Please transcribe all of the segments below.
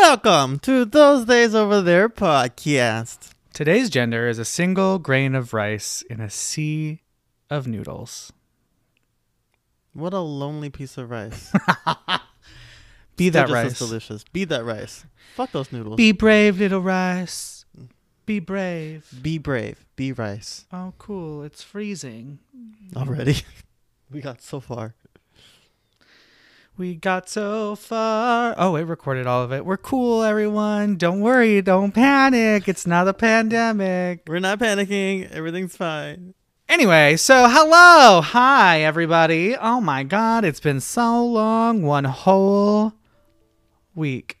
Welcome to Those Days Over There podcast. Today's gender is a single grain of rice in a sea of noodles. What a lonely piece of rice. Be that rice. delicious. Be that rice. Fuck those noodles. Be brave, little rice. Be brave. Be brave. Be rice. Oh, cool. It's freezing. Already. we got so far. We got so far. Oh, it recorded all of it. We're cool, everyone. Don't worry. Don't panic. It's not a pandemic. We're not panicking. Everything's fine. Anyway, so hello. Hi, everybody. Oh my God. It's been so long. One whole week.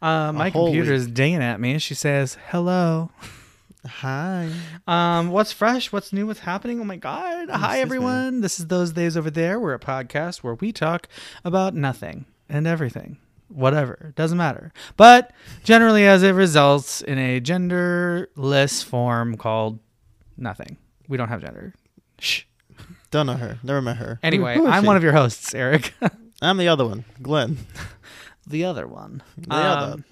Uh, my computer week. is dinging at me. She says, hello. Hi. Um, what's fresh? What's new? What's happening? Oh my God. Hi, everyone. This is Those Days Over There. We're a podcast where we talk about nothing and everything. Whatever. Doesn't matter. But generally, as it results in a genderless form called nothing. We don't have gender. Shh. Don't know her. Never met her. Anyway, Who is I'm she? one of your hosts, Eric. I'm the other one. Glenn. the other one. The other. Um,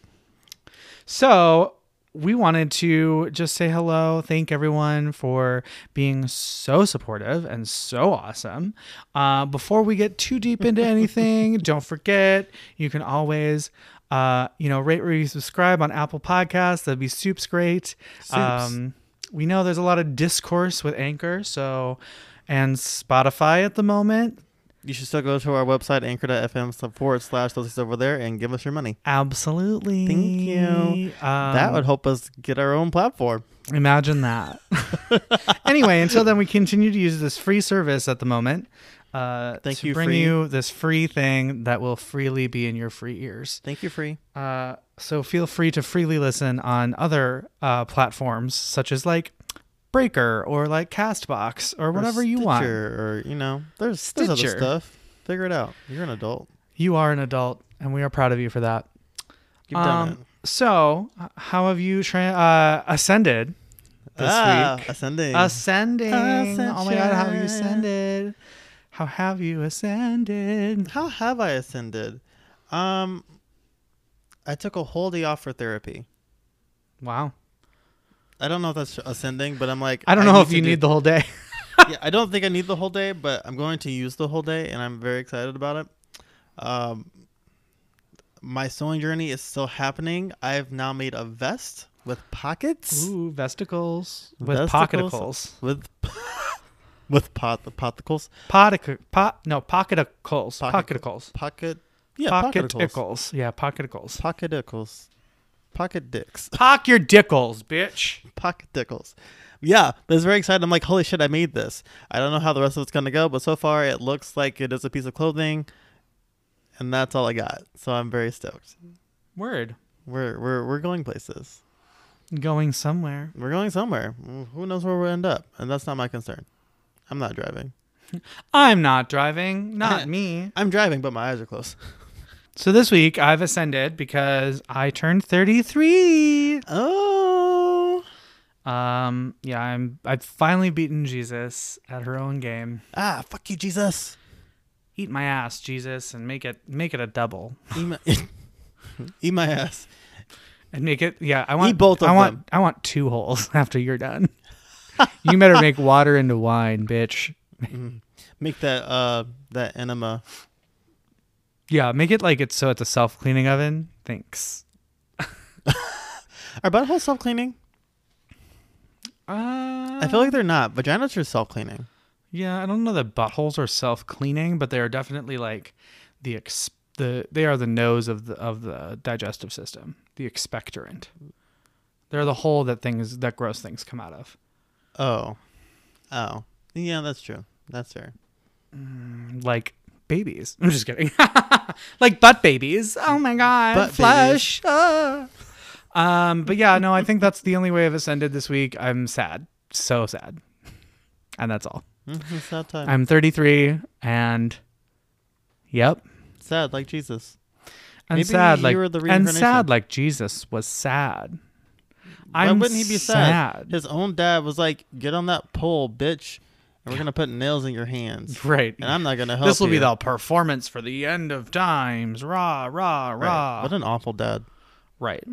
So we wanted to just say hello, thank everyone for being so supportive and so awesome. Uh, before we get too deep into anything, don't forget you can always. Uh, you know, rate, review, subscribe on Apple Podcasts. That'd be soups great. Soups. Um, we know there's a lot of discourse with Anchor, so and Spotify at the moment. You should still go to our website, anchor.fm forward slash those over there and give us your money. Absolutely. Thank you. that Um, would help us get our own platform. Imagine that. anyway, until then, we continue to use this free service at the moment. Uh, Thank to you, bring free. you this free thing that will freely be in your free ears. Thank you, free. Uh, so feel free to freely listen on other uh, platforms such as like Breaker or like Castbox or whatever you want. Or, you know, there's, Stitcher. there's other stuff. Figure it out. You're an adult. You are an adult, and we are proud of you for that. You've done Um, So, how have you tra- uh, ascended this ah, week? Ascending. Ascending. Oh my god, how have you ascended? How have you ascended? How have I ascended? Um, I took a whole day off for therapy. Wow. I don't know if that's ascending, but I'm like, I don't know if you need the whole day. yeah, I don't think I need the whole day, but I'm going to use the whole day, and I'm very excited about it. Um, my sewing journey is still happening. I've now made a vest with pockets, Ooh, vesticles with Vesticles? pocketicles. with with pot pockets, Potic- pot, no, pocketicles. Pocket- Pocketicles. pocket, yeah, Pocketicles. Yeah, pocketicles. pocketticles, pocket dicks, Pock your dickles, bitch. pocketticles. Yeah, that's very exciting. I'm like, holy shit, I made this. I don't know how the rest of it's gonna go, but so far it looks like it is a piece of clothing, and that's all I got. So I'm very stoked. Word. We're we're we're going places. Going somewhere. We're going somewhere. Mm, who knows where we'll end up? And that's not my concern. I'm not driving. I'm not driving. Not me. I'm driving, but my eyes are closed. So this week I've ascended because I turned 33. Oh. Um, yeah, I'm I've finally beaten Jesus at her own game. Ah, fuck you, Jesus. Eat my ass, Jesus, and make it make it a double. Eat my, eat my ass. And make it yeah, I want eat both of I want them. I want two holes after you're done. you better make water into wine, bitch. Mm. Make that uh that enema. Yeah, make it like it's so it's a self cleaning oven. Thanks. Are buttholes self cleaning? Uh, I feel like they're not. Vaginas are self cleaning. Yeah, I don't know that buttholes are self cleaning, but they are definitely like the ex- the they are the nose of the of the digestive system, the expectorant. They're the hole that things that gross things come out of. Oh. Oh. Yeah, that's true. That's fair. Like babies. I'm just kidding. like butt babies. Oh my god. Butt flesh. Ah. Um, but yeah, no, I think that's the only way I've ascended this week. I'm sad. So sad. And that's all. It's sad time. I'm 33 and yep. sad like Jesus. And Maybe sad you like were the and sad like Jesus was sad. Why I'm wouldn't he be sad? His own dad was like, "Get on that pole, bitch, and we're gonna put nails in your hands, Right. and I'm not gonna help. This will be the performance for the end of times. Rah, rah, Right. rah. What an awful dad. Right.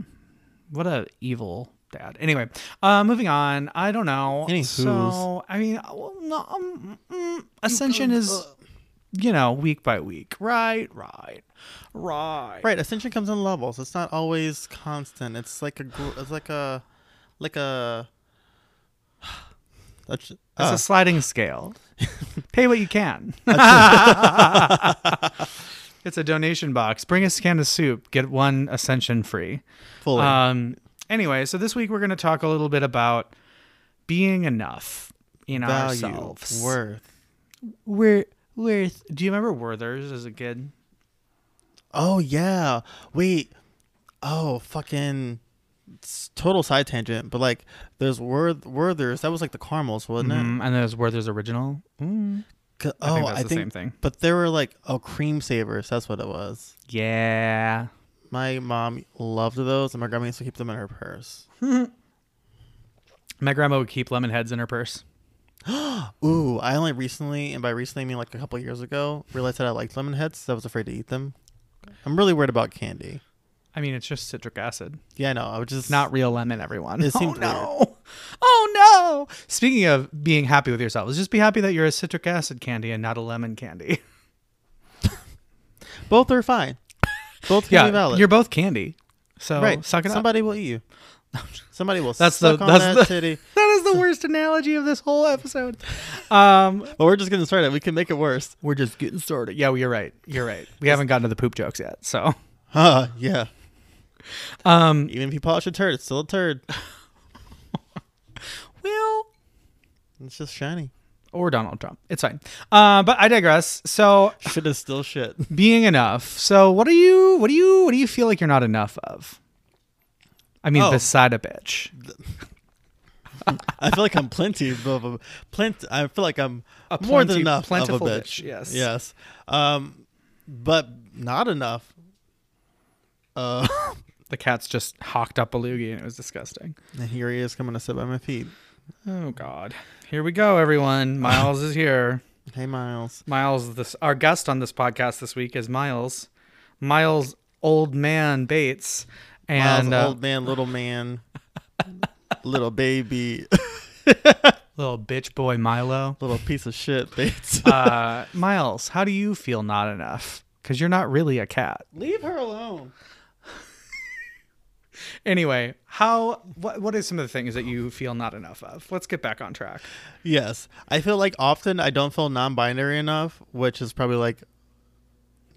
What a evil dad. Anyway, uh, moving on. I don't know. Any so I mean, well, no, um, mm, Ascension is, you know, week by week. Right. Right. Right. Right, Ascension comes in levels. It's not always constant. It's like a, gr- it's like a, like a. That's It's ah, a sliding scale. Pay what you can. it's a donation box. Bring a can of soup. Get one Ascension free. fully. Um. Anyway, so this week we're going to talk a little bit about being enough in value, ourselves. worth. We're worth. Do you remember Werther's as a kid? Oh yeah. Wait. Oh fucking. Total side tangent, but like, there's Worth Werther's. That was like the caramels, wasn't it? Mm, and there's Werther's original. Oh, I Oh, think that's I the think. same thing. But there were like oh cream savers. That's what it was. Yeah. My mom loved those, and my grandma used to keep them in her purse. My grandma would keep lemon heads in her purse. Ooh, I only recently, and by recently I mean like a couple years ago, realized that I liked lemon heads. So I was afraid to eat them. I'm really worried about candy. I mean, it's just citric acid. Yeah, I know. I was just It's not real lemon, everyone. It oh seemed no. Oh no. Speaking of being happy with yourselves, just be happy that you're a citric acid candy and not a lemon candy. Both are fine. Both can yeah, be valid. you're both candy. So right. suck it up. Somebody will eat you. Somebody will That's the- suck on that's that the- titty. That is the worst analogy of this whole episode. Um, Well, we're just getting started. We can make it worse. we're just getting started. Yeah, well, you're right. You're right. We haven't gotten to the poop jokes yet. So, Huh? Yeah. Um, Even if you polish a turd, it's still a turd. well, It's just shiny. or Donald Trump. It's fine. Uh, but I digress. So, Shit is still shit. being enough. So, what do you, what do you, what do you feel like you're not enough of? I mean, Oh. beside a bitch. I feel like I'm plenty of a plenty. I feel like I'm A more than plenty- enough of a bitch. bitch, yes. Yes. Um, but not enough. Uh, The cat's just hawked up a loogie and it was disgusting. and here he is coming to sit by my feet. Oh God. Here we go, everyone. Miles is here. Hey, Miles. Miles, this our guest on this podcast this week is Miles. Miles, old man Bates, and Miles, uh, old man, little man, little baby, little bitch boy Milo. little piece of shit, Bates. Uh, Miles, how do you feel not enough? Because you're not really a cat. Leave her alone. Anyway, how what what are some of the things that you feel not enough of? Let's get back on track. Yes, I feel like often I don't feel non-binary enough, which is probably like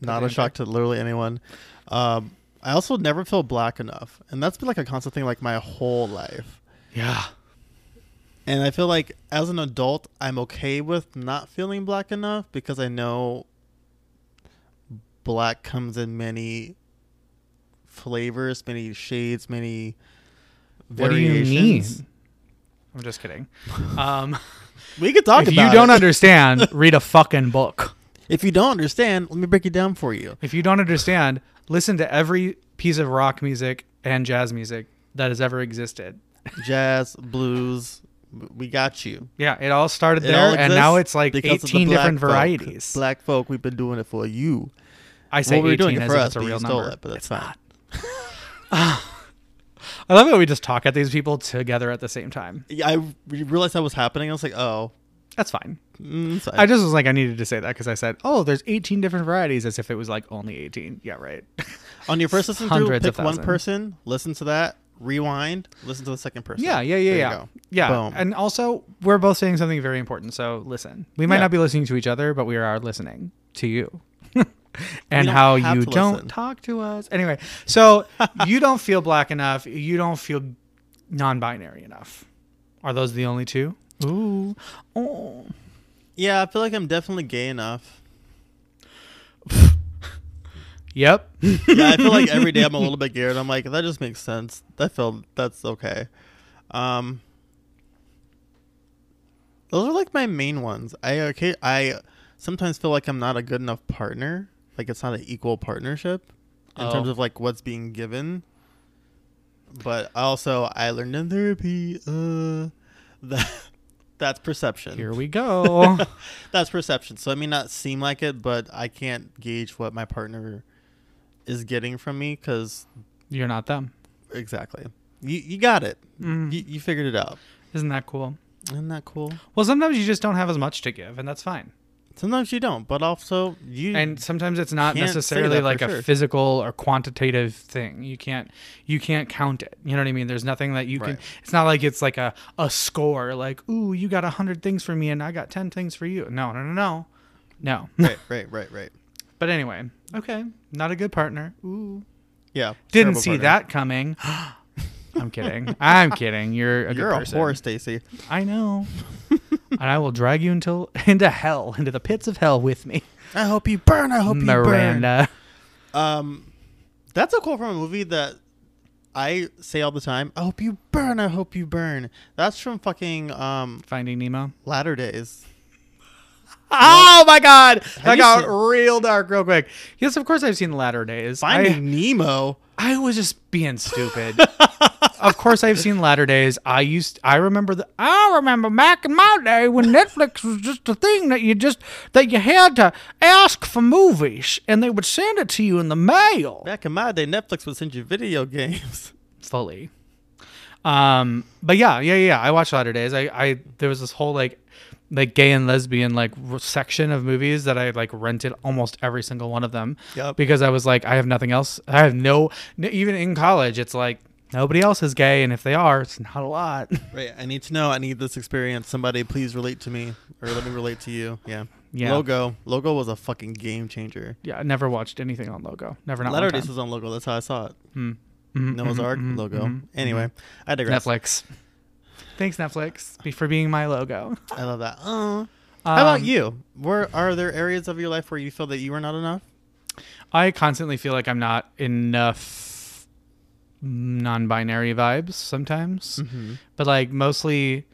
not a shock to literally anyone. Um, I also never feel black enough, and that's been like a constant thing like my whole life. Yeah. And I feel like as an adult, I'm okay with not feeling black enough because I know black comes in many flavors, many shades, many What do you variations. mean? I'm just kidding. Um, We could talk if about you don't it. understand, read a fucking book. if you don't understand, let me break it down for you. If you don't understand, listen to every piece of rock music and jazz music that has ever existed. Jazz, blues, we got you. Yeah, it all started It there, all and now it's like because of the 18 different folk. varieties. Black folk, we've been doing it for you. I say well, we were doing it for if us, it's a real number. it, but that's fine. I love how we just talk at these people together at the same time. Yeah, I re- realized that was happening. I was like, oh, That's fine. mm. I just was like, I needed to say that because I said, "Oh, there's 18 different varieties," as if it was like only 18. Yeah, right. on your first listen through, pick one person, listen to that, rewind, listen to the second person. yeah, yeah, yeah, There yeah, yeah. Boom. And also, we're both saying something very important. So listen, we might Yeah. not be listening to each other, but we are listening to you. And how you don't listen. talk to us. Anyway, so you don't feel black enough. You don't feel non-binary enough. Are those the only two? Ooh. Oh. Yeah, I feel like I'm definitely gay enough. Yep. Yeah, I feel like every day I'm a little bit gay, and I'm like, that just makes sense. That feel that's okay. Um, those are like my main ones. I okay, I sometimes feel like I'm not a good enough partner. Like it's not an equal partnership in Oh. terms of like what's being given. But also, I learned in therapy uh, that That's perception. Here we go. That's perception. So it may not seem like it, but I can't gauge what my partner is getting from me because You're not them. exactly. You you got it. Mm. You, you figured it out. Isn't that cool? Isn't that cool? Well, sometimes you just don't have as much to give, and that's fine. Sometimes you don't, but also you. And sometimes it's not necessarily like a sure. physical or quantitative thing. You can't you can't count it. You know what I mean? There's nothing that you can. It's not like it's like a a score. Like, ooh, you got a hundred things for me, and I got ten things for you. No, no, no, no, no. right, right, right, right. But anyway, okay, not a good partner. Ooh, Yeah. didn't see partner. that coming. I'm kidding. I'm kidding. You're a You're good a person. whore, Stacy. I know. and I will drag you until into hell, into the pits of hell with me, I hope you burn. I hope you burn. Miranda. Um, that's a quote from a movie that I say all the time. I hope you burn. I hope you burn. That's from fucking um Finding Nemo. Latter Days. Oh my god, that got real dark real quick. Yes, of course I've seen Latter Days. Finding Nemo. I, I was just being stupid. Of course I've seen Latter Days. I used I remember the I remember back in my day when Netflix was just a thing that you just that you had to ask for movies and they would send it to you in the mail. Back in my day, Netflix would send you video games. fully. Um, but yeah, yeah, yeah. I watched Latter Days. I, I there was this whole like like gay and lesbian like section of movies that I like rented almost every single one of them Yup. because I was like I have nothing else. I have no even in college. It's like nobody else is gay, and if they are, it's not a lot. Right. I need to know. I need this experience. Somebody please relate to me or let me relate to you. Yeah. Yeah. Logo. Logo was a fucking game changer. yeah, I never watched anything on Logo. Never not Latter one was on Logo. That's how I saw it. Mm. Mhm, Noah's mhm, Ark mhm, logo. mhm, Anyway, mhm. I digress. Netflix. Thanks Netflix be- for being my logo. I love that. Uh, how about Um, you? Where are there areas of your life where you feel that you are not enough? I constantly feel like I'm not enough non-binary vibes sometimes, Mm-hmm. but like mostly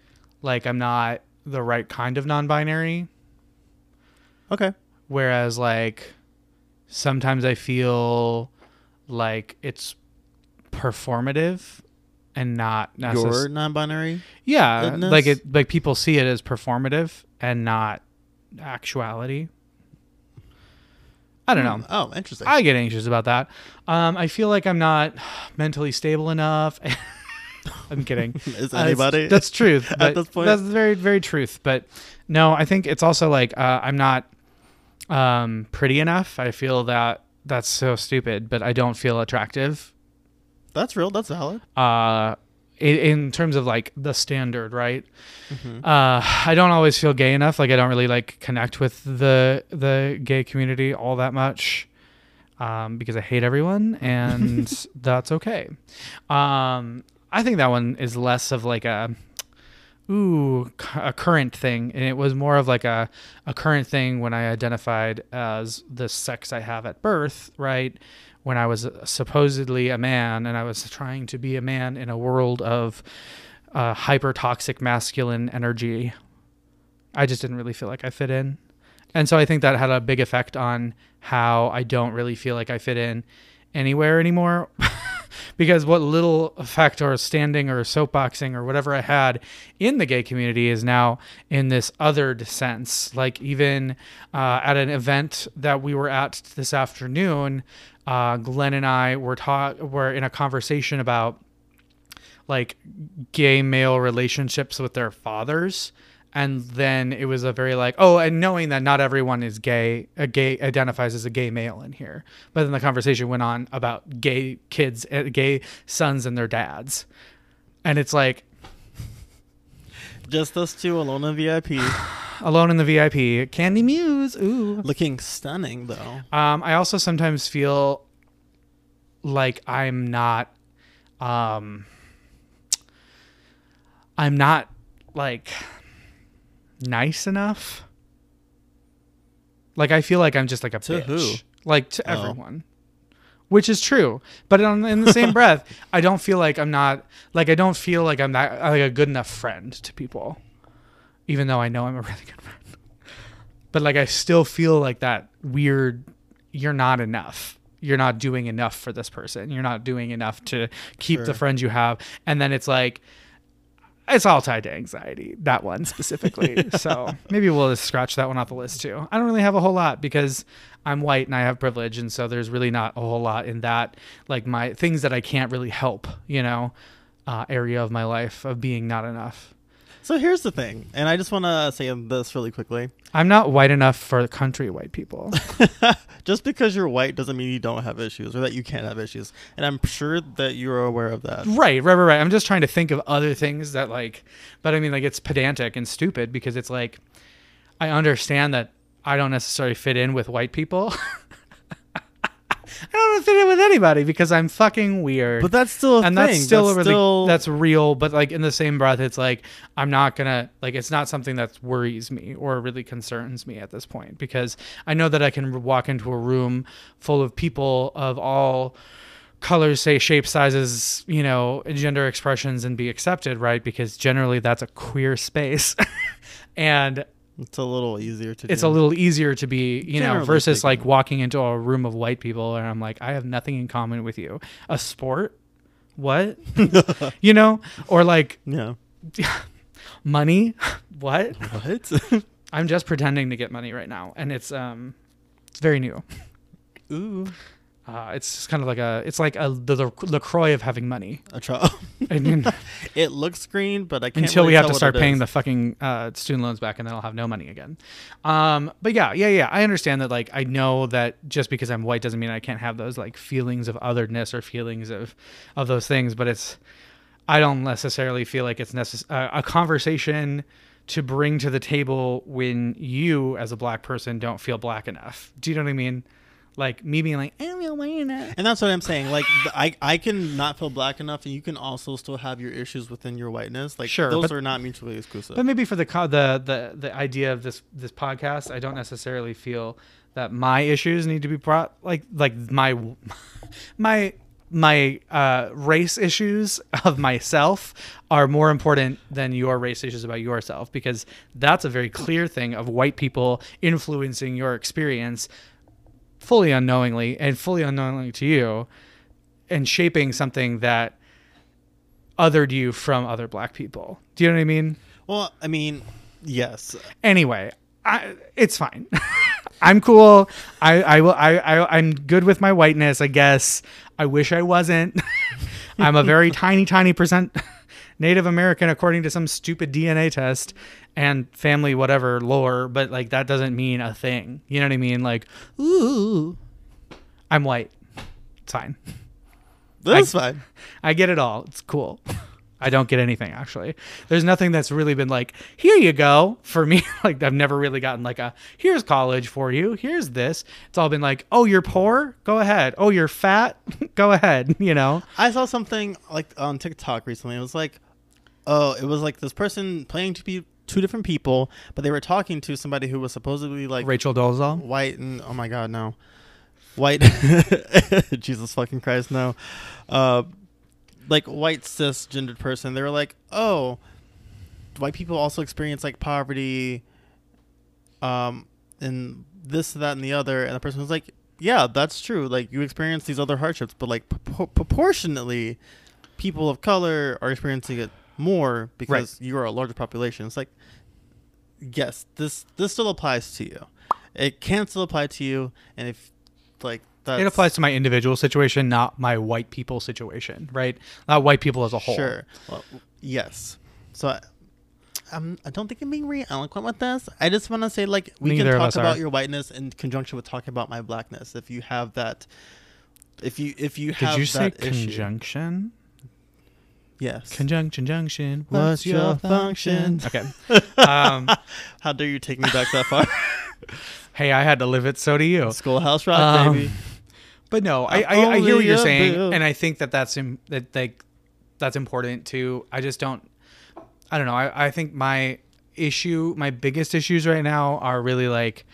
like I'm not the right kind of non-binary. Okay. Whereas like sometimes I feel like it's performative and not You're necessarily. non-binary. Yeah, goodness. like it like people see it as performative and not actuality. I don't know. Oh, interesting. I get anxious about that. Um, I feel like I'm not mentally stable enough. I'm kidding. Is Uh, anybody? that's truth. at this point? That's very, very truth. But no, I think it's also like uh, I'm not um, pretty enough. I feel that that's so stupid, but I don't feel attractive. That's real. That's valid. Uh, in, in terms of like the standard, right? Mhm. Uh, I don't always feel gay enough. Like I don't really like connect with the the gay community all that much. Um, because I hate everyone, and that's okay. Um, I think that one is less of like a ooh a current thing, and it was more of like a a current thing when I identified as the sex I have at birth, right? When I was supposedly a man, and I was trying to be a man in a world of uh, hyper toxic masculine energy. I just didn't really feel like I fit in. And so I think that had a big effect on how I don't really feel like I fit in anywhere anymore. because what little effect or standing or soapboxing or whatever I had in the gay community is now in this othered sense. Like even uh, at an event that we were at this afternoon, uh, Glenn and I were taught were in a conversation about like gay male relationships with their fathers and then it was a very like oh and knowing that not everyone is gay a gay identifies as a gay male in here. But then the conversation went on about gay kids uh, gay sons and their dads. And it's like Just us two alone in VIP, alone in the vip candy muse ooh. Looking stunning though. Um, I also sometimes feel like I'm not, um, I'm not like nice enough. Like I feel like I'm just like a To bitch. who? Like to Oh. everyone. Which is true, but on, in the same breath, I don't feel like I'm not like I don't feel like I'm that like a good enough friend to people, even though I know I'm a really good friend. But like I still feel like that weird. You're not enough. You're not doing enough for this person. You're not doing enough to keep the friends you have. And then it's like, it's all tied to anxiety. That one specifically. so maybe we'll just scratch that one off the list too. I don't really have a whole lot because I'm white and I have privilege, and so there's really not a whole lot in that. Like my things that I can't really help, you know, uh, area of my life of being not enough. So here's the thing, and I just want to say this really quickly. I'm not white enough for country white people. just because you're white doesn't mean you don't have issues or that you can't have issues. And I'm sure that you're aware of that. Right, right, right, right. I'm just trying to think of other things that like, but I mean, like it's pedantic and stupid because it's like, I understand that I don't necessarily fit in with white people. I don't fit in with anybody because I'm fucking weird. But that's still a and thing. that's still that's really still that's real. But like in the same breath, it's like I'm not gonna like it's not something that worries me or really concerns me at this point because I know that I can walk into a room full of people of all colors, say shape, sizes, you know, gender expressions, and be accepted, right? Because generally that's a queer space, and it's a little easier to. it's do. a little easier to be, you know, versus speaking. like walking into a room of white people and I'm like, I have nothing in common with you. A sport? What? you know? Or like yeah. money? what? What? I'm just pretending to get money right now. And it's um it's very new. Ooh. Uh, it's just kind of like a, it's like a the, the LaCroix of having money. A try. I mean, it looks green, but I can't until really we have to start paying is. the fucking uh, student loans back, and then I'll have no money again. Um, but yeah, yeah, yeah. I understand that. Like, I know that just because I'm white doesn't mean I can't have those like feelings of otherness or feelings of of those things. But it's, I don't necessarily feel like it's necessary uh, a conversation to bring to the table when you, as a black person, don't feel black enough. Do you know what I mean? Like me being like, I'm not white enough. And that's what I'm saying. Like, I I can not feel black enough, and you can also still have your issues within your whiteness. Like, Sure, those but- are not mutually exclusive. But maybe for the the the the idea of this this podcast, I don't necessarily feel that my issues need to be brought like like my my my uh, race issues of myself are more important than your race issues about yourself because that's a very clear thing of white people influencing your experience fully unknowingly and fully unknowingly to you and shaping something that othered you from other black people. Do you know what I mean? well, I mean, yes. anyway I, it's fine i'm cool I, I will I, I i'm good with my whiteness i guess i wish i wasn't i'm a very tiny tiny percent native american according to some stupid dna test and family whatever lore but like that doesn't mean a thing you know what i mean like ooh i'm white it's fine That's fine. I get it all. It's cool. I don't get anything actually. There's nothing that's really been like, here you go for me. like I've never really gotten like a here's college for you. Here's this. It's all been like, oh, you're poor? Go ahead. Oh, you're fat? go ahead. You know? I saw something like on TikTok recently. It was like, oh, it was like this person playing to be two different people, but they were talking to somebody who was supposedly like Rachel Dolezal. white and oh my god, no, white. Jesus fucking Christ, no. Uh, like white cisgendered person. They were like, oh, white people also experience like poverty, um, and this, that, and the other. And the person was like, yeah, that's true. Like you experience these other hardships, but like propor- proportionately, people of color are experiencing it more because you are a larger population. It's like, yes, this this still applies to you. It can still apply to you, and if like that It applies to my individual situation, not my white people situation, right? Not white people as a whole. Sure. Well, yes. So. I, I'm, I don't think I'm being very eloquent with this. I just want to say, like, we Neither can talk about are. your whiteness in conjunction with talking about my blackness. If you have that, if you if you have Did you say issue. conjunction? Yes. Conjunction, junction. What's your function? Okay. Um, How dare you take me back that far? hey, I had to live it. So do you. Schoolhouse Rock, Um, baby. But no, I, I, I hear what you're saying, bill. and I think that that's Im- that like that's important too. I just don't. I don't know. I, I think my issue, my biggest issues right now are really like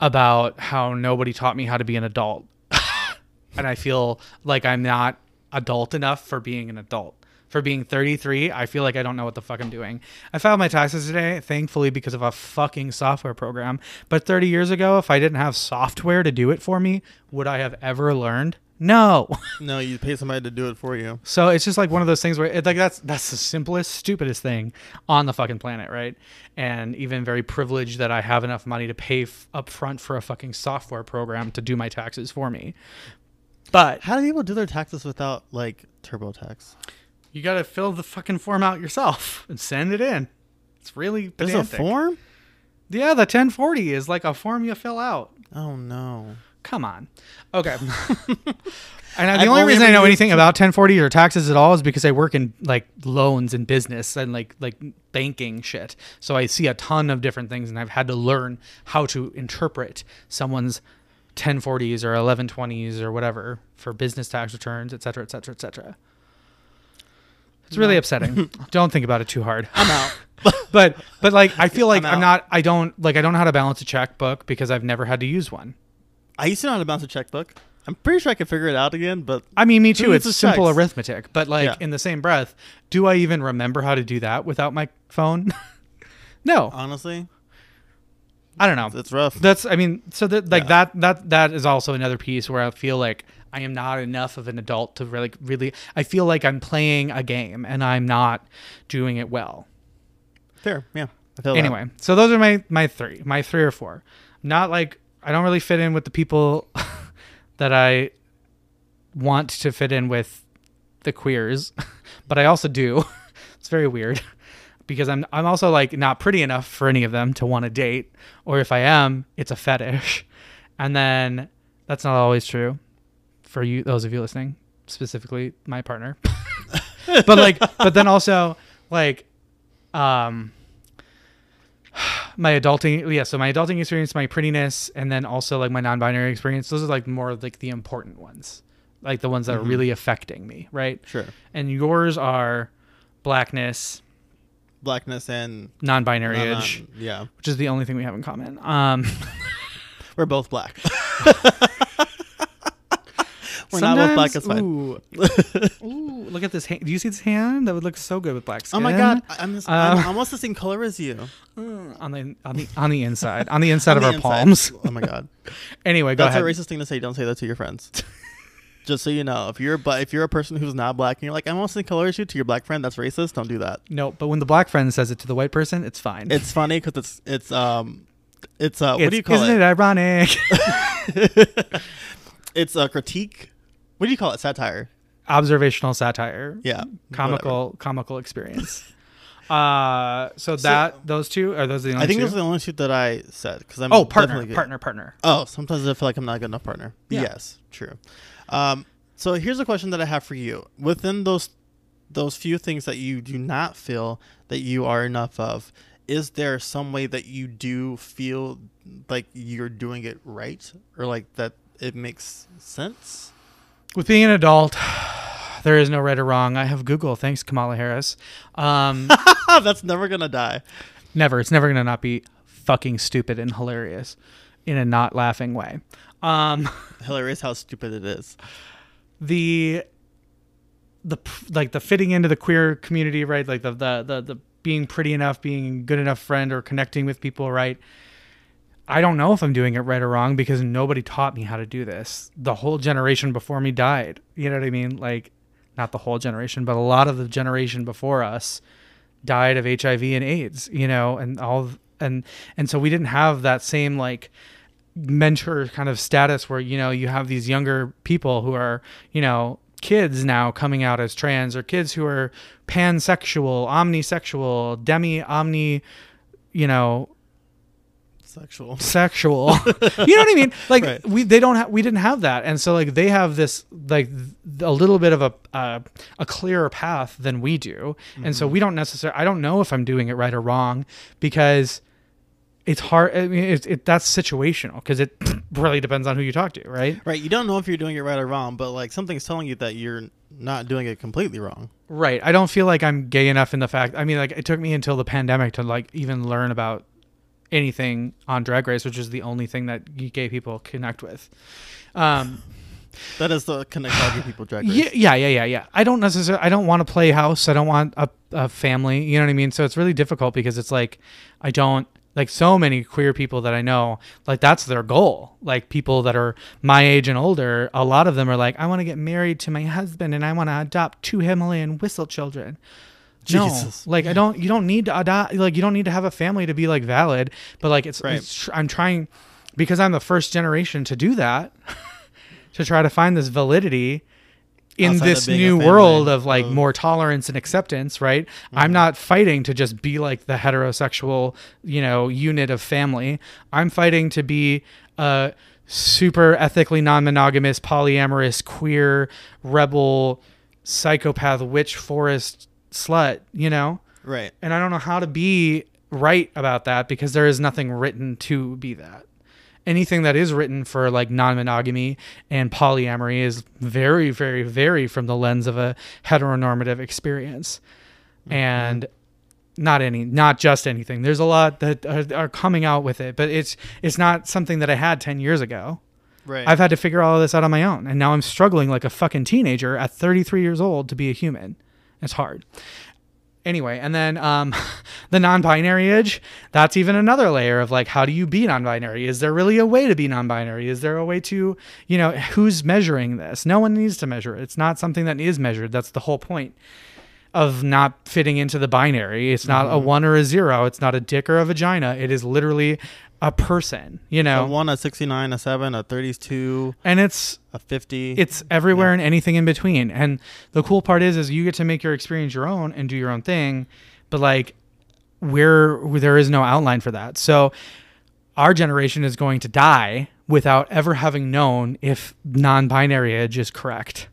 about how nobody taught me how to be an adult, and I feel like I'm not adult enough for being an adult. For being 33, I feel like I don't know what the fuck I'm doing. I filed my taxes today, thankfully, because of a fucking software program. But 30 years ago, if I didn't have software to do it for me, would I have ever learned? No. No, you pay somebody to do it for you. So it's just like one of those things where it, like that's that's the simplest, stupidest thing on the fucking planet, right? And even very privileged that I have enough money to pay f- up front for a fucking software program to do my taxes for me. But How do people do their taxes without like TurboTax? You got to fill the fucking form out yourself and send it in. It's really There's pedantic. a form? Yeah, the 1040 is like a form you fill out. Oh no. Come on. Okay. and the I've only only reason I know anything about 1040 or taxes at all is because I work in like loans and business and like like banking shit. So I see a ton of different things and I've had to learn how to interpret someone's 1040s or 1120s or whatever for business tax returns, et cetera, et cetera, et cetera. It's really upsetting. don't think about it too hard. I'm out. But but like I feel like I'm I'm, not I don't like I don't know how to balance a checkbook because I've never had to use one. I used to know how to balance a checkbook. I'm pretty sure I could figure it out again, but I mean, me too. It's simple checks? arithmetic, but like Yeah. in the same breath, do I even remember how to do that without my phone? no, honestly, I don't know. it's rough. That's I mean, so that like Yeah. that that that is also another piece where I feel like I am not enough of an adult to really really. I feel like I'm playing a game and I'm not doing it well. Fair, yeah. I feel that. Anyway, so those are my my three, my three or four. Not like I don't really fit in with the people that I want to fit in with the queers, but I also do. it's very weird because I'm I'm also like not pretty enough for any of them to want to date, or if I am, it's a fetish. And then that's not always true for you those of you listening, specifically my partner. but like but then also like um my adulting yeah so my adulting experience my prettiness and then also like my non-binary experience those are like more like the important ones like the ones that are Mhm. really affecting me right Sure. and yours are blackness Blackness and non-binary non- yeah. which is the only thing we have in common um We're both black. We're not both black. It's sometimes- fine. ooh, ooh, look at this hand do you see this hand that would look so good with black skin Oh my god, I'm, just, Uh, I'm almost the same color as you. Mm, on the on the on the inside on the inside On of the our inside. palms Oh my god, anyway go that's ahead a racist thing to say. Don't say that to your friends. Just so you know, if you're but if you're a person who's not black and you're like I'm almost the same color as you to your black friend, that's racist. Don't do that. no but when the black friend says it to the white person it's fine It's funny because it's it's um it's uh what It's- do you call isn't it? it ironic it's a critique. What do you call it? Satire. observational satire Yeah. comical comical experience uh so that those two are those the only I think two? those are the only two that I said because I'm oh partner partner partner Oh, sometimes I feel like I'm not a good enough partner. Yeah. Yes, true. Um, so here's a question that I have for you. Within those those few things that you do not feel that you are enough of, is there some way that you do feel like you're doing it right or like that it makes sense? With being an adult there is no right or wrong. I have google. Thanks kamala harris. Um That's never gonna die. never. It's never gonna not be fucking stupid and hilarious in a not laughing way. Um Hilarious how stupid it is. the the like the fitting into the queer community right? Like the the the, the being pretty enough being good enough friend or connecting with people right i don't know if i'm doing it right or wrong because nobody taught me how to do this. The whole generation before me died. You know what i mean? Like not the whole generation but a lot of the generation before us died of hiv and aids you know and all and and so we didn't have that same like mentor kind of status where you know you have these younger people who are you know kids now coming out as trans or kids who are pansexual omnisexual demi omni you know Sexual. sexual you know what i mean like Right. we they don't have we didn't have that and so like they have this like a little bit of a uh, a clearer path than we do and so we don't necessarily i don't know if i'm doing it right or wrong because it's hard i mean it's it, that's situational because it really depends on who you talk to right Right. You don't know if you're doing it right or wrong, but like something's telling you that you're not doing it completely wrong. Right. I don't feel like I'm gay enough in the fact. I mean, like it took me until the pandemic to like even learn about anything on Drag Race, which is the only thing that gay people connect with. Um, That is the connect all gay people drag race. yeah, yeah, yeah, yeah, yeah. I don't necessarily. I don't want to play house. I don't want a, a family. You know what I mean? So it's really difficult because it's like I don't Like so many queer people that I know, like that's their goal. Like people that are my age and older, a lot of them are like, I want to get married to my husband and I want to adopt two Himalayan whistle children. Jesus. No, like I don't. You don't need to adopt. Like you don't need to have a family to be like valid. But like it's, Right. it's I'm trying because I'm the first generation to do that to try to find this validity in Outside this new world of like of- more tolerance and acceptance. Right. Mm-hmm. I'm not fighting to just be like the heterosexual you know unit of family. I'm fighting to be a super ethically non-monogamous, polyamorous, queer, rebel, psychopath, witch forest slut. You know Right. and I don't know how to be right about that because there is nothing written to be that. Anything that is written for like non-monogamy and polyamory is very, very, very from the lens of a heteronormative experience, mm-hmm. and not any, not just anything. There's a lot that are, are coming out with it, but it's it's not something that I had ten years ago. Right. I've had to figure all of this out on my own, and now I'm struggling like a fucking teenager at 33 years old to be a human. It's hard. Anyway, and then um, the non-binary age. That's even another layer of like, how do you be non-binary? Is there really a way to be non-binary? Is there a way to, you know, who's measuring this? No one needs to measure it. It's not something that is measured. That's the whole point of not fitting into the binary. It's not a one or a zero. It's not a dick or a vagina. It is literally a person. You know, a one, a sixty-nine, a seven, a thirty-two, and it's a fifty. it's everywhere and anything in between. And the cool part is, is you get to make your experience your own and do your own thing. But like, where there is no outline for that. So our generation is going to die without ever having known if non-binary age is correct.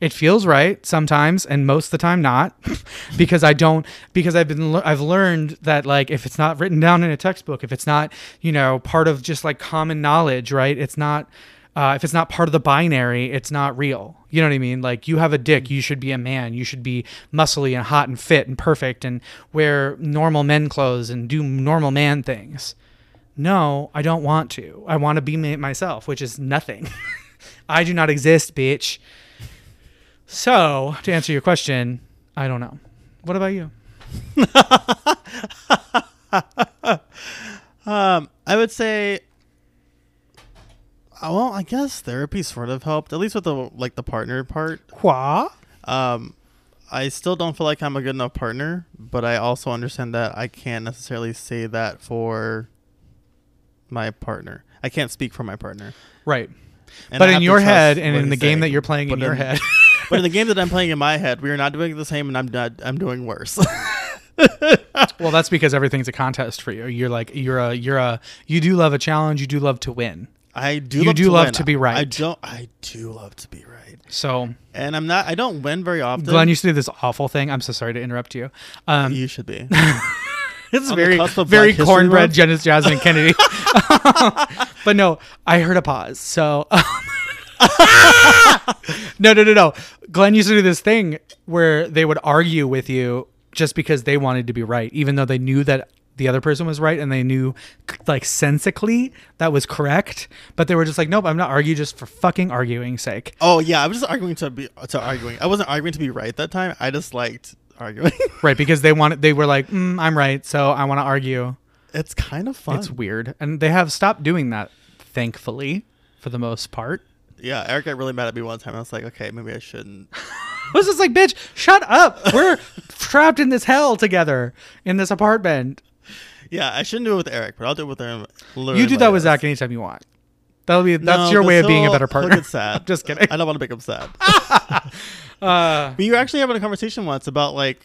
It feels right sometimes, and most of the time not, because I don't. Because I've been, I've learned that like if it's not written down in a textbook, if it's not, you know, part of just like common knowledge, right? It's not. Uh, if it's not part of the binary, it's not real. You know what I mean? Like you have a dick, you should be a man. You should be muscly and hot and fit and perfect and wear normal men clothes and do normal man things. No, I don't want to. I want to be myself, which is nothing. I do not exist, bitch. So, to answer your question, I don't know. What about you? Um, I would say. uh, Well, I guess therapy sort of helped, at least with the like the partner part. Qua? Um, I still don't feel like I'm a good enough partner, but I also understand that I can't necessarily say that for my partner. I can't speak for my partner. Right. And but I in your head and in the he's game that you're playing in your in- head. but in the game that I'm playing in my head, we are not doing the same, and I'm not. I'm doing worse. well, that's because everything's a contest for you. You're like you're a you're a you do love a challenge, you do love to win. I do. You love do to love win. to be right. I don't. I do love to be right, So, and I'm not. I don't win very often. Glenn used to do this awful thing. I'm so sorry to interrupt you. Um, you should be. It's On very very cornbread? Janice Jasmine Kennedie. but no, I heard a pause. So no, no, no, no. Glenn used to do this thing where they would argue with you just because they wanted to be right, even though they knew that the other person was right and they knew like sensically that was correct, but they were just like, nope, I'm not arguing just for fucking arguing sake. Oh yeah, I was just arguing to be to arguing. I wasn't arguing to be right that time. I just liked arguing. Right, because they wanted they were like, mm, I'm right, so I want to argue. it's kind of fun. It's weird. And they have stopped doing that, thankfully, for the most part. Yeah, Eric got really mad at me one time. I was like, okay, maybe I shouldn't. I was just like, bitch, shut up. We're trapped in this hell together in this apartment. Yeah, I shouldn't do it with Eric, but I'll do it with him. You do that with Zach anytime you want. That'll be that's No, your way of being a better partner. sad. I'm just kidding. I don't want to make him sad. Uh, But you were actually having a conversation once about like,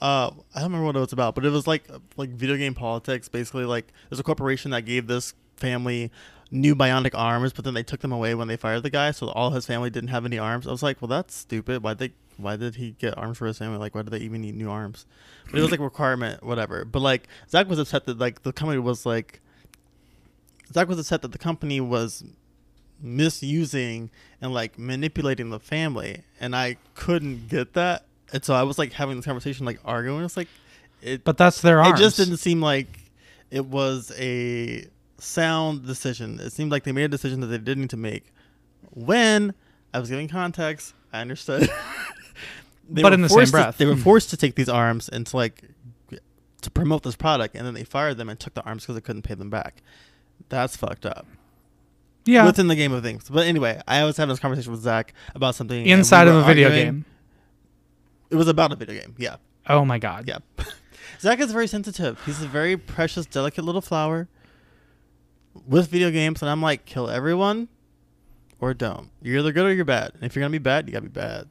uh, I don't remember what it was about, but it was like like video game politics. Basically, like there's a corporation that gave this family new bionic arms, but then they took them away when they fired the guy, so all his family didn't have any arms. I was like, well, that's stupid. Why they why did he get arms for his family? Like, why do they even need new arms? But it was like a requirement, whatever. But like Zach was upset that like the company was like Zach was upset that the company was misusing and like manipulating the family and i couldn't get that and so i was like having this conversation like arguing it's like it but that's their arms. it just didn't seem like it was a sound decision it seemed like they made a decision that they didn't need to make when i was giving context i understood But in the same forced to- breath. they were forced to take these arms and to like to promote this product, and then they fired them and took the arms because they couldn't pay them back. That's fucked up. Yeah. Within the game of things. But anyway, I was having this conversation with Zach about something and we Inside of a video arguing. game. It was about a video game. Yeah. Oh my god. Yeah. Zach is very sensitive. He's a very precious, delicate little flower with video games, and I'm like, kill everyone or don't. You're either good or you're bad. And if you're gonna be bad, you gotta be bad.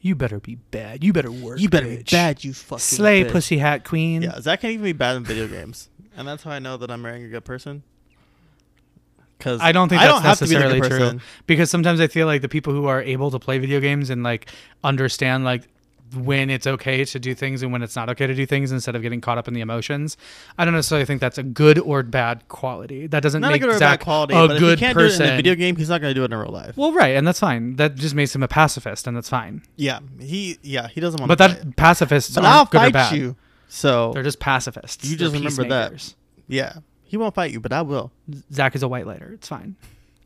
You better be bad. You better work. you better bitch. be bad, you fucking Slay, bitch. pussy hat queen. Yeah, Zach can't even be bad in video games, and that's how I know that I'm marrying a good person. Because I don't think I that's don't have to be necessarily true because sometimes I feel like the people who are able to play video games and like understand like when it's okay to do things and when it's not okay to do things instead of getting caught up in the emotions. I don't necessarily think that's a good or bad quality. That doesn't Not a make good or Zach bad quality, a but good if he can't person. do it in the video game, he's not gonna do it in real life. well, right, and that's fine. That just makes him a pacifist, and that's fine. yeah, he yeah he doesn't want. But to that pacifists but aren't I'll good or fight bad. you. So They're just pacifists. You just remember that. yeah, he won't fight you, but I will. Zach is a white lighter. It's fine.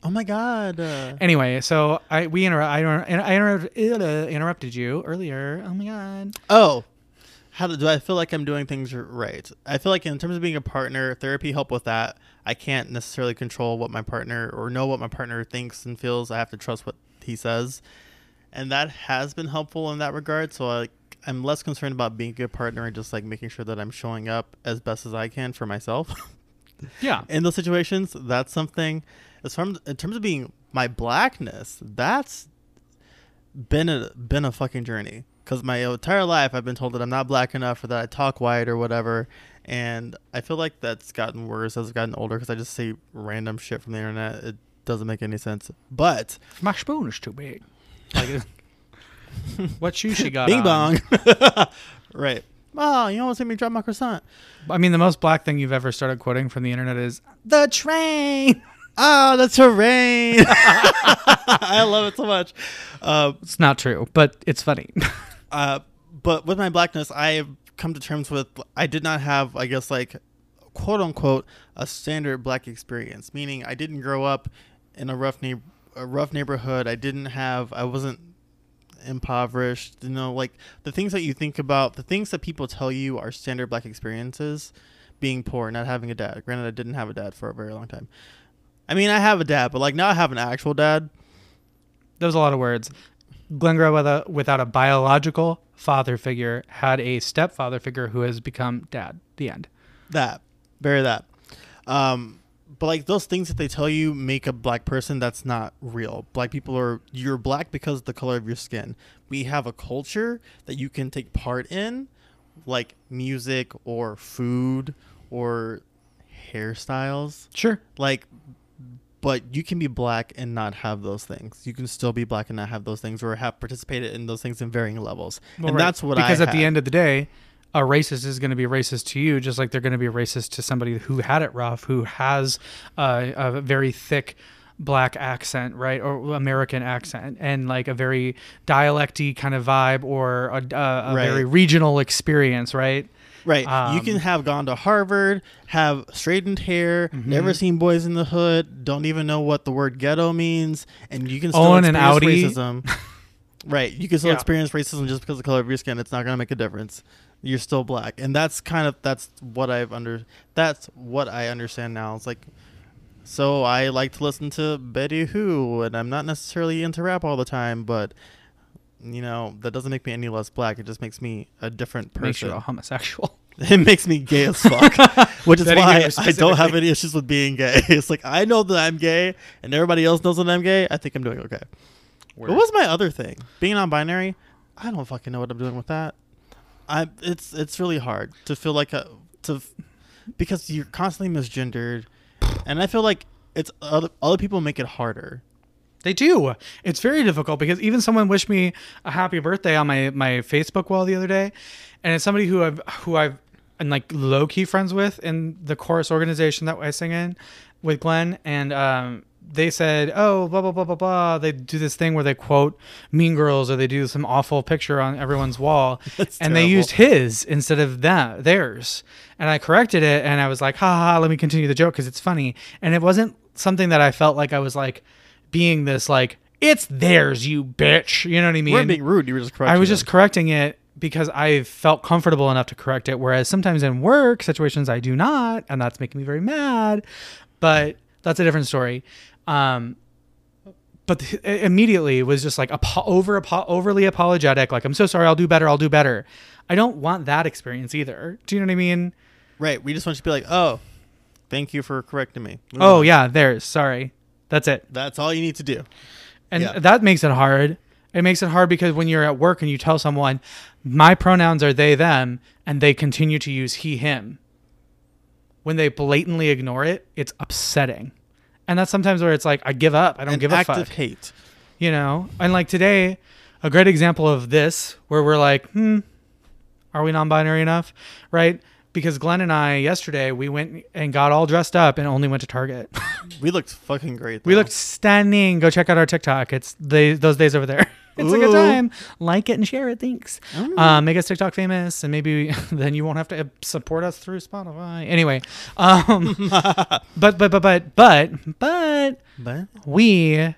Oh my god. Uh, Anyway, so I we inter- I, inter- I inter- uh, interrupted you earlier. Oh my god. oh, how do, do I feel like I'm doing things right? I feel like in terms of being a partner, therapy help with that. I can't necessarily control what my partner or know what my partner thinks and feels. I have to trust what he says, and that has been helpful in that regard. So I, I'm less concerned about being a good partner and just like making sure that I'm showing up as best as I can for myself. Yeah. in those situations, that's something. As far as, in terms of being my blackness, that's been a been a fucking journey. Because my entire life, I've been told that I'm not black enough or that I talk white or whatever, and I feel like that's gotten worse as I've gotten older. Because I just say random shit from the internet. It doesn't make any sense. But My spoon is too big. Like, what shoe she got? Bing on? bong. right. Oh, you almost made me drop my croissant. I mean, the most black thing you've ever started quoting from the internet is the train. Oh, the terrain. I love it so much. Uh, It's not true, but it's funny. uh, but with my blackness, I have come to terms with I did not have, I guess, like quote unquote, a standard black experience. Meaning, I didn't grow up in a rough a rough neighborhood. I didn't have, I wasn't impoverished. You know, like the things that you think about, the things that people tell you are standard black experiences. Being poor, not having a dad. Granted, I didn't have a dad for a very long time. I mean, I have a dad, but like now I have an actual dad. Was a lot of words. Glenn Grow, without, without a biological father figure, had a stepfather figure who has become dad. The end. That, very that. Um, but like those things that they tell you make a black person, that's not real. Black people are you're black because of the color of your skin. We have a culture that you can take part in, like music or food or hairstyles. Sure. Like, but you can be black and not have those things. You can still be black and not have those things, or have participated in those things in varying levels. Well, and right. that's what I because I at the end of the day, a racist is going to be racist to you, just like they're going to be racist to somebody who had it rough, who has uh, a very thick black accent, right, or American accent, and like a very dialecty kind of vibe, or a, a, a Right. very regional experience, right? Right. you Um, can have gone to Harvard, have straightened hair, Mm-hmm. never seen Boys in the Hood, don't even know what the word ghetto means, and you can still Own an experience Audi. racism. right. You can still Yeah. experience racism just because of the color of your skin. It's not going to make a difference. You're still black, and that's kind of that's what I've under. That's what I understand now. It's like, so I like to listen to Betty Who, and I'm not necessarily into rap all the time, but. You know that doesn't make me any less black. It just makes me a different person. Makes you a homosexual. It makes me gay as fuck, which is Betty why I don't have any issues with being gay. It's like I know that I'm gay, and everybody else knows that I'm gay. I think I'm doing okay. What was my other thing? Being non-binary. I don't fucking know what I'm doing with that. I it's it's really hard to feel like a to because you're constantly misgendered, and I feel like it's other other people make it harder. They do. It's very difficult because even someone wished me a happy birthday on my my Facebook wall the other day, and it's somebody who I've who I've and like low key friends with in the chorus organization that I sing in with Glenn, and um, they said, "Oh, blah blah blah blah blah." They do this thing where they quote Mean Girls or they do some awful picture on everyone's wall, That's and they used his instead of that theirs. And I corrected it, and I was like, "Ha ha!" let me continue the joke because it's funny, and it wasn't something that I felt like I was like being this like it's theirs, you bitch. You know what I mean? You weren't being rude. You were just correcting. I was them. just correcting it because I felt comfortable enough to correct it. Whereas sometimes in work situations I do not, and that's making me very mad. But that's a different story. Um, but immediately was just like over overly apologetic. Like I'm so sorry. I'll do better. I'll do better. I don't want that experience either. Do you know what I mean? Right. We just want you to be like, oh, thank you for correcting me. Move Oh on. yeah, there's sorry. That's it. That's all you need to do. And Yeah. that makes it hard. It makes it hard because when you're at work and you tell someone, my pronouns are they, them, and they continue to use he, him, when they blatantly ignore it, it's upsetting. And that's sometimes where it's like, I give up. I don't An give a act fuck. of hate. You know? And like today, a great example of this, where we're like, hmm, are we non binary enough? Right? Because Glenn and I, yesterday, we went and got all dressed up and only went to Target. We looked fucking great. We looked stunning. Go check out our TikTok. It's they, those theys over there. it's a good time. Like it and share it. Thanks. Oh. Um, make us TikTok famous, and maybe then you won't have to support us through Spotify. Anyway, um, but but but but but but But we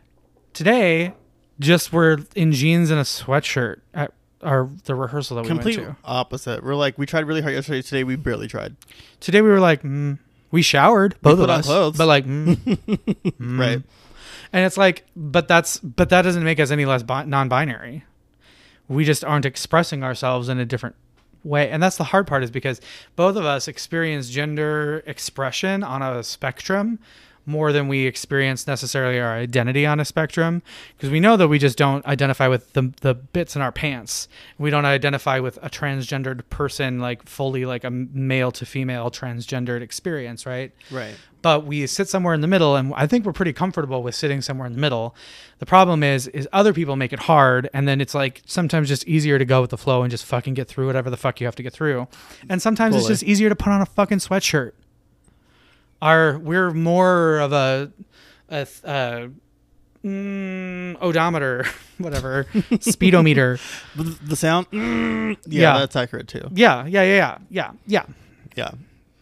today just were in jeans and a sweatshirt at our the rehearsal that we complete went to. opposite. We're like, we tried really hard yesterday. Today, we barely tried. Today we were like, mm, we showered both put of on us, clothes. but like. Mm, mm. Right. And it's like, but that's but that doesn't make us any less bi- non-binary. We just aren't expressing ourselves in a different way, and that's the hard part is because both of us experience gender expression on a spectrum more than we experience necessarily our identity on a spectrum because we know that we just don't identify with the the bits in our pants. We don't identify with a transgendered person like fully like a male to female transgendered experience, right? Right. But we sit somewhere in the middle and i think we're pretty comfortable with sitting somewhere in the middle the problem is is other people make it hard and then it's like sometimes just easier to go with the flow and just fucking get through whatever the fuck you have to get through and sometimes it's just easier to put on a fucking sweatshirt our we're more of a a, a mm, odometer whatever speedometer the- the sound, mm, yeah, Yeah. that's accurate too. yeah yeah yeah yeah yeah yeah Yeah.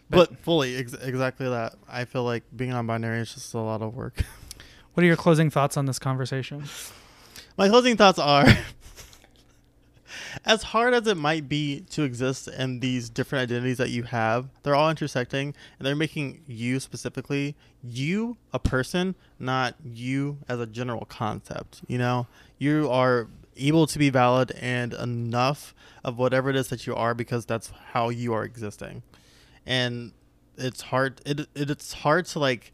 But fully, ex- exactly that. I feel like being non-binary is just a lot of work. what are your closing thoughts on this conversation My closing thoughts are as hard as it might be to exist in these different identities that you have, they're all intersecting and they're making you specifically you a person, not you as a general concept. You know, you are able to be valid and enough of whatever it is that you are because that's how you are existing. And it's hard it, it it's hard to like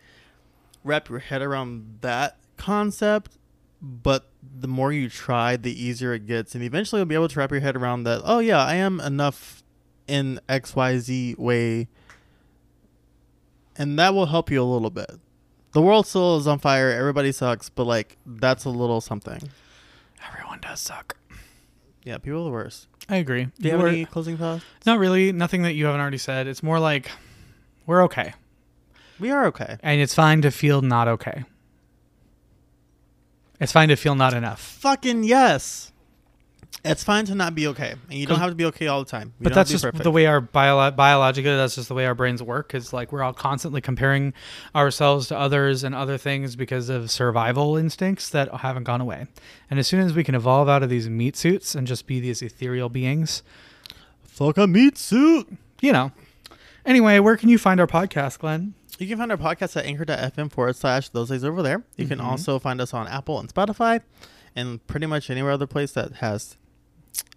wrap your head around that concept but the more you try the easier it gets and eventually you'll be able to wrap your head around that oh yeah i am enough in xyz way and that will help you a little bit. The world still is on fire everybody sucks but like that's a little something. Everyone does suck. Yeah people are the worst i agree do you have We're- any closing thoughts Not really. Nothing that you haven't already said. It's more like we're okay. we are okay And it's fine to feel not okay. It's fine to feel not enough. fucking yes it's fine to not be okay and you don't have to be okay all the time You But that's just perfect. the way our bio- biologically, that's just the way our brains work. Is like we're all constantly comparing ourselves to others and other things because of survival instincts that haven't gone away. And as soon as we can evolve out of these meat suits and just be these ethereal beings, fuck a meat suit you know. Anyway, where can you find our podcast, Glenn? You can find our podcast at anchor.fm forward slash those theys over there. You can Mhm. also find us on Apple and Spotify and pretty much anywhere other place that has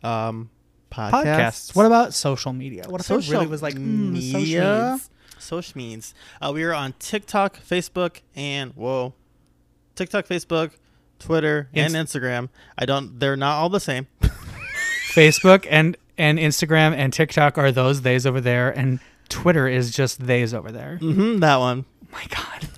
um podcasts. Podcasts. What about social media? What if social it really was like mm, social media? Social means. Uh, we are on TikTok, Facebook, and whoa. TikTok, Facebook, Twitter, and Instagram. I don't they're not all the same. Facebook and and Instagram and TikTok are those theys over there, and Twitter is just theys over there. mm-hmm, that one. my God,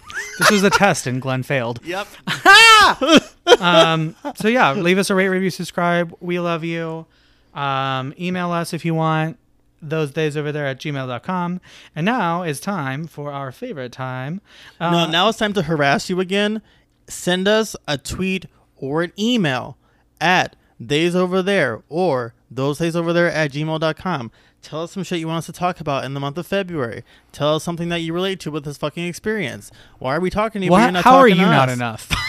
this was a test, and Glenn failed. Yep. Um, so yeah, leave us a rate, review, subscribe. We love you. Um, email us if you want. Those theys over there at gmail.com. And now is time for our favorite time. Uh, no, now it's time to harass you again. Send us a tweet or an email at theys over there or those theys over there at gmail.com. Tell us some shit you want us to talk about in the month of February. Tell us something that you relate to with this fucking experience. Why are we talking to you? What? you're not How are you not enough?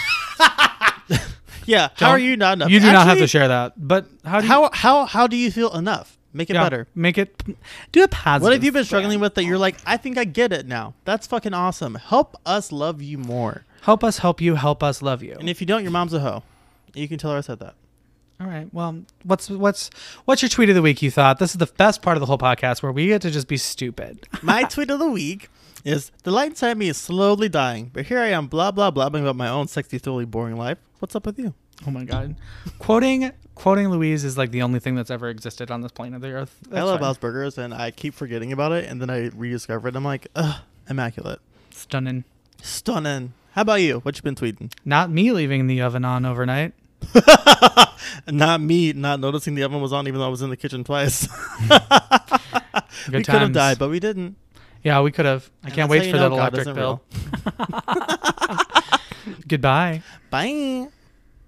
Yeah. How are you not enough? You do not have to share that. But how do you, How how how do you feel enough? Make it yeah, better. Make it do a positive. What have you been struggling with that you're like, I think I get it now? That's fucking awesome. Help us love you more. Help us help you, help us love you. And if you don't, your mom's a hoe. You can tell her I said that. All right. Well, what's what's what's your tweet of the week you thought? This is the best part of the whole podcast where we get to just be stupid. My tweet of the week is the light inside me is slowly dying, but here I am, blah blah blabbing about my own sexy, thoroughly boring life. What's up with you? Oh my god. quoting quoting Louise is like the only thing that's ever existed on this plane of the earth. I love. Bob's Burgers, and I keep forgetting about it, and then I rediscover it. I'm like, ugh, immaculate, Stunning. stunning. How about you? What you been tweeting? Not me leaving the oven on overnight. not me not noticing the oven was on, even though I was in the kitchen twice. We could have died, but we didn't. Yeah, we could have. I And can't wait for that God electric bill. Goodbye. Bye.